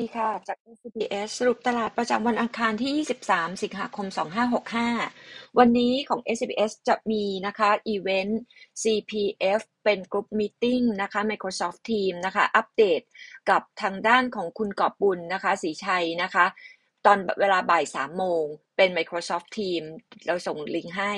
ดีค่ะ จาก SBS สรุปตลาดประจำวันอังคารที่ 23 สิงหาคม 2565 วันนี้ของ SBS จะมีนะคะอีเวนต์ CPF เป็นกลุ่มมีติ้งนะคะ Microsoft Team นะคะ อัปเดตกับทางด้านของคุณกอบบุญนะคะ สีชัยนะคะ ตอนเวลาบ่าย 3 โมง เป็น Microsoft Team เราส่งลิงก์ให้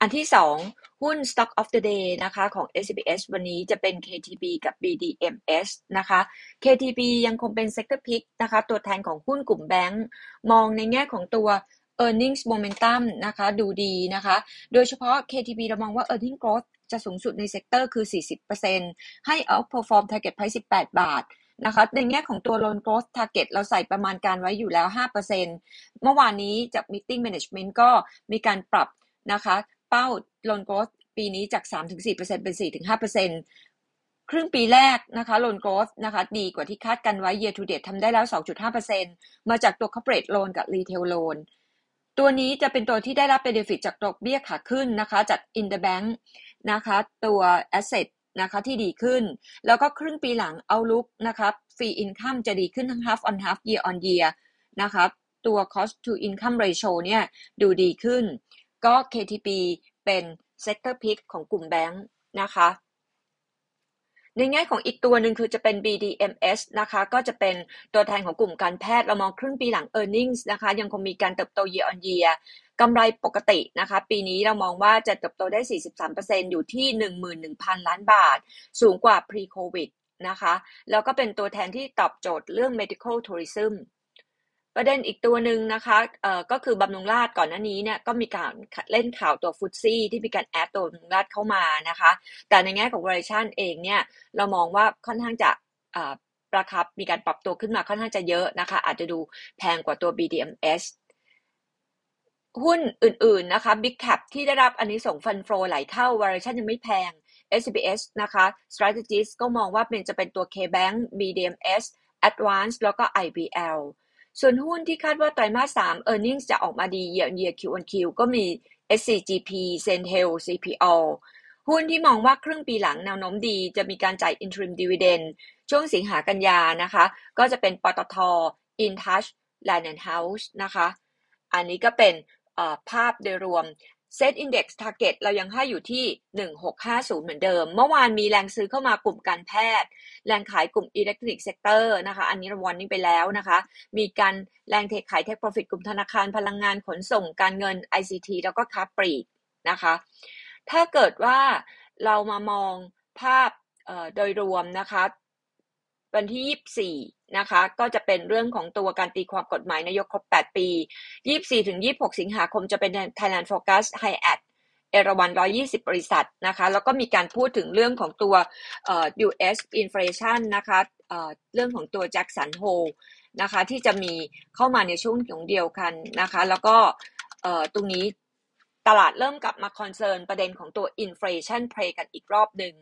อันที่สองหุ้น Stock of the Day นะคะของ SBS วันนี้จะเป็น KTB กับ BDMs นะคะ KTB ยังคงเป็น Sector Pick นะคะ ตัวแทนของหุ้นกลุ่มแบงก์มองในแง่ของตัว earnings momentum นะคะดูดีนะคะ โดยเฉพาะ KTB เรามองว่า earnings growth จะสูงสุดใน sector คือ 40%ให้ outperform target price 18 บาท นะคะในแง่ของตัว loan growth target เราใส่ประมาณการไว้อยู่แล้ว 5%เมื่อวานนี้จาก meeting management ก็มีการปรับนะคะเป้า loan growth ปีนี้จาก 3-4%เป็น 4-5%ครึ่งปีแรกนะคะ loan growth นะคะดีกว่าที่คาดกันไว้ year to date ทำได้แล้ว 2.5%มาจากตัว corporate loan กับ retail loan ตัวนี้จะเป็นตัวที่ได้รับ benefit จากดอกเบี้ยขาขึ้นนะคะจาก interbank นะคะตัว asset นะคะที่ดีขึ้น แล้วก็ครึ่งปีหลังเอาลุกนะครับฟรีอินคัมจะดีขึ้นทั้ง half on half year on year นะครับตัว cost to income ratio เนี่ยดูดีขึ้น ก็ KTP เป็น sector pick ของกลุ่มแบงค์นะคะ ในแง่ของอีกตัวหนึ่งคือจะเป็น BDMs นะคะก็จะเป็นตัวแทนของกลุ่มการแพทย์ เรามองครึ่งปีหลัง earnings นะคะยังคงมีการเติบโต year on year กำไรปกตินะคะ ปีนี้เรามองว่าจะเติบโตได้ 43%อยู่ที่ 11,000 ล้านบาท สูงกว่า pre covid นะคะ แล้วก็เป็นตัวแทนที่ตอบโจทย์เรื่อง medical tourism ประเด็นอีกตัวหนึ่งนะคะเอ่อก็คือบำรุงราชก่อนหน้านี้เนี่ยก็มีการเล่นข่าวตัวฟุตซี่ที่มีการแอดตัวบำรุงราชเข้ามานะคะ แต่ในแง่ของ valuation เองเนี่ยเรามองว่าค่อนข้างจะราคามีการปรับตัวขึ้นมาค่อนข้างจะเยอะนะคะ อาจจะดูแพงกว่าตัว BDMs หุ้นอื่นๆนะคะ Big Cap ที่ได้รับอันนี้ส่งฟันโฟไหลเข้า valuation ยังไม่แพง SBS นะคะ Strategist ก็มองว่าเป็นจะเป็นตัว KBank BDMs Advance แล้วก็ IBL ส่วนหุ้นที่คาดว่าไตรมาส3 earnings จะออกมาดี year on year Q on Q ก็มี SCGP Sentel CPO หุ้นที่มองว่าครึ่งปีหลังแนวโน้มดี จะมีการจ่าย interim dividend ช่วงสิงหากันยานะคะ ก็จะเป็นปตท InTouch Land and House นะคะ อันนี้ก็เป็นภาพโดยรวม Set Index Target เรายังให้อยู่ที่ 1650 เหมือนเดิม เมื่อวานมีแรงซื้อเข้ามากลุ่มการแพทย์ แรงขายกลุ่ม Electric Sector นะคะ อันนี้เราวันนี้ไปแล้วนะคะ มีการแรงเทขาย Take Profit กลุ่มธนาคารพลังงานขนส่งการเงิน ICT แล้วก็ค้าปลีกนะคะ ถ้าเกิดว่าเรามามองภาพโดยรวมนะคะ วันที่ 24 นะคะ ก็จะเป็นเรื่องของตัวการตีความกฎหมายนายกครบ 8 ปี 24 ถึง 26 สิงหาคมจะเป็น Thailand Focus h i Ad เอราวัน 120 บริษัทนะคะ แล้วก็มีการพูดถึงเรื่องของตัว US inflation นะคะเรื่องของตัว Jackson Hole นะคะที่จะมีเข้ามาในช่วงของเดียวกันนะคะ แล้วก็ตรงนี้ตลาดเริ่มกลับมา concern ประเด็นของตัว inflation play กันอีกรอบหนึ่ง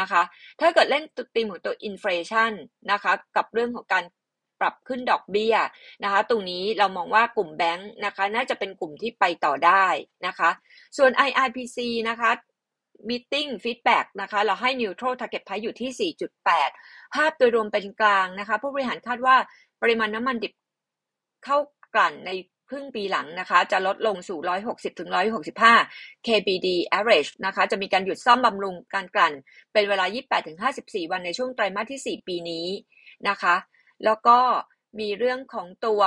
นะคะ ถ้าเกิดเล่นตีมของตัว inflation นะคะกับเรื่องของการปรับขึ้นดอกเบี้ยนะคะ ตรงนี้เรามองว่ากลุ่มแบงค์นะคะน่าจะเป็นกลุ่มที่ไปต่อได้นะคะ ส่วน IRPC นะคะ meeting feedback นะคะเราให้ neutral target price อยู่ที่ 4.8 ภาพโดยรวมเป็นกลางนะคะ ผู้บริหารคาดว่าปริมาณน้ำมันดิบเข้ากลั่นใน ครึ่งปีหลังนะคะ จะลดลงสู่ 160ถึง165 kbd average นะคะ จะมีการหยุดซ่อมบำรุงการกลั่น เป็นเวลา 28ถึง54 วันในช่วงไตรมาสที่ 4 ปีนี้นะคะ แล้วก็มีเรื่องของตัว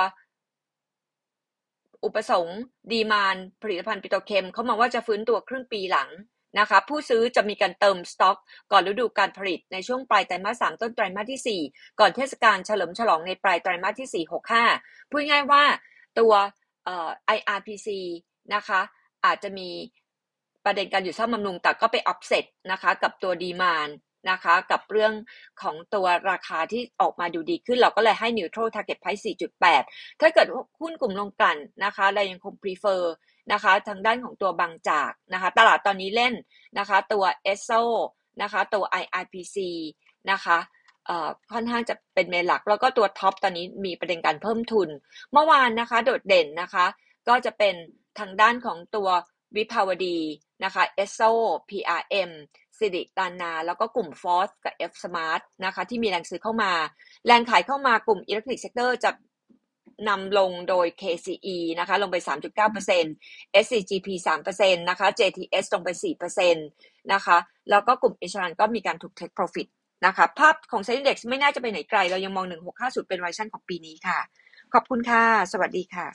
อุปสงค์ demand ผลิตภัณฑ์ปิโตรเคมีเขามองว่าจะฟื้นตัวครึ่งปีหลังนะคะ ผู้ซื้อจะมีการเติมสต็อก ก่อนฤดูการผลิตในช่วงปลายไตรมาส3ต้นไตรมาสที่ 4 ก่อนเทศกาลเฉลิมฉลองในปลายไตรมาสที่ 4 65พูดง่ายๆว่า ตัว IRPC นะคะอาจจะมีประเด็นการหยุดซ่อมบำรุงแต่ก็ไปออฟเซ็ตนะคะกับตัว demand นะคะกับเรื่องของตัวราคาที่ออกมาดูดีขึ้นเราก็เลยให้ neutral target price 4.8 ถ้าเกิดหุ้นกลุ่มลงกลั่นนะคะเรายังคง prefer นะคะทางด้านของตัวบางจากนะคะตลาดตอนนี้เล่นนะคะตัว ESSO นะคะตัว IRPC นะคะ ค่อนข้างจะเป็นเมนหลัก แล้วก็ตัวท็อปตอนนี้มีประเด็นการเพิ่มทุน เมื่อวานนะคะ โดดเด่นนะคะ ก็จะเป็นทางด้านของตัววิภาวดีนะคะเอสโซ PRM สิริตานา แล้วก็กลุ่ม Force กับ F Smart นะคะ ที่มีแรงซื้อเข้ามา แรงขายเข้ามากลุ่ม Electric Sector จะนำลงโดย KCE นะคะ ลงไป 3.9% SCGP 3%นะคะ JTS ลงไป 4%นะคะ แล้วก็กลุ่ม Insurance ก็มีการถูก Take Profit นะคะภาพของเซ็นดี x ไม่น่าจะไปไหนไกล เรายังมอง 1650 เป็นวอร์ชันของปีนี้ค่ะ ขอบคุณค่ะ สวัสดีค่ะ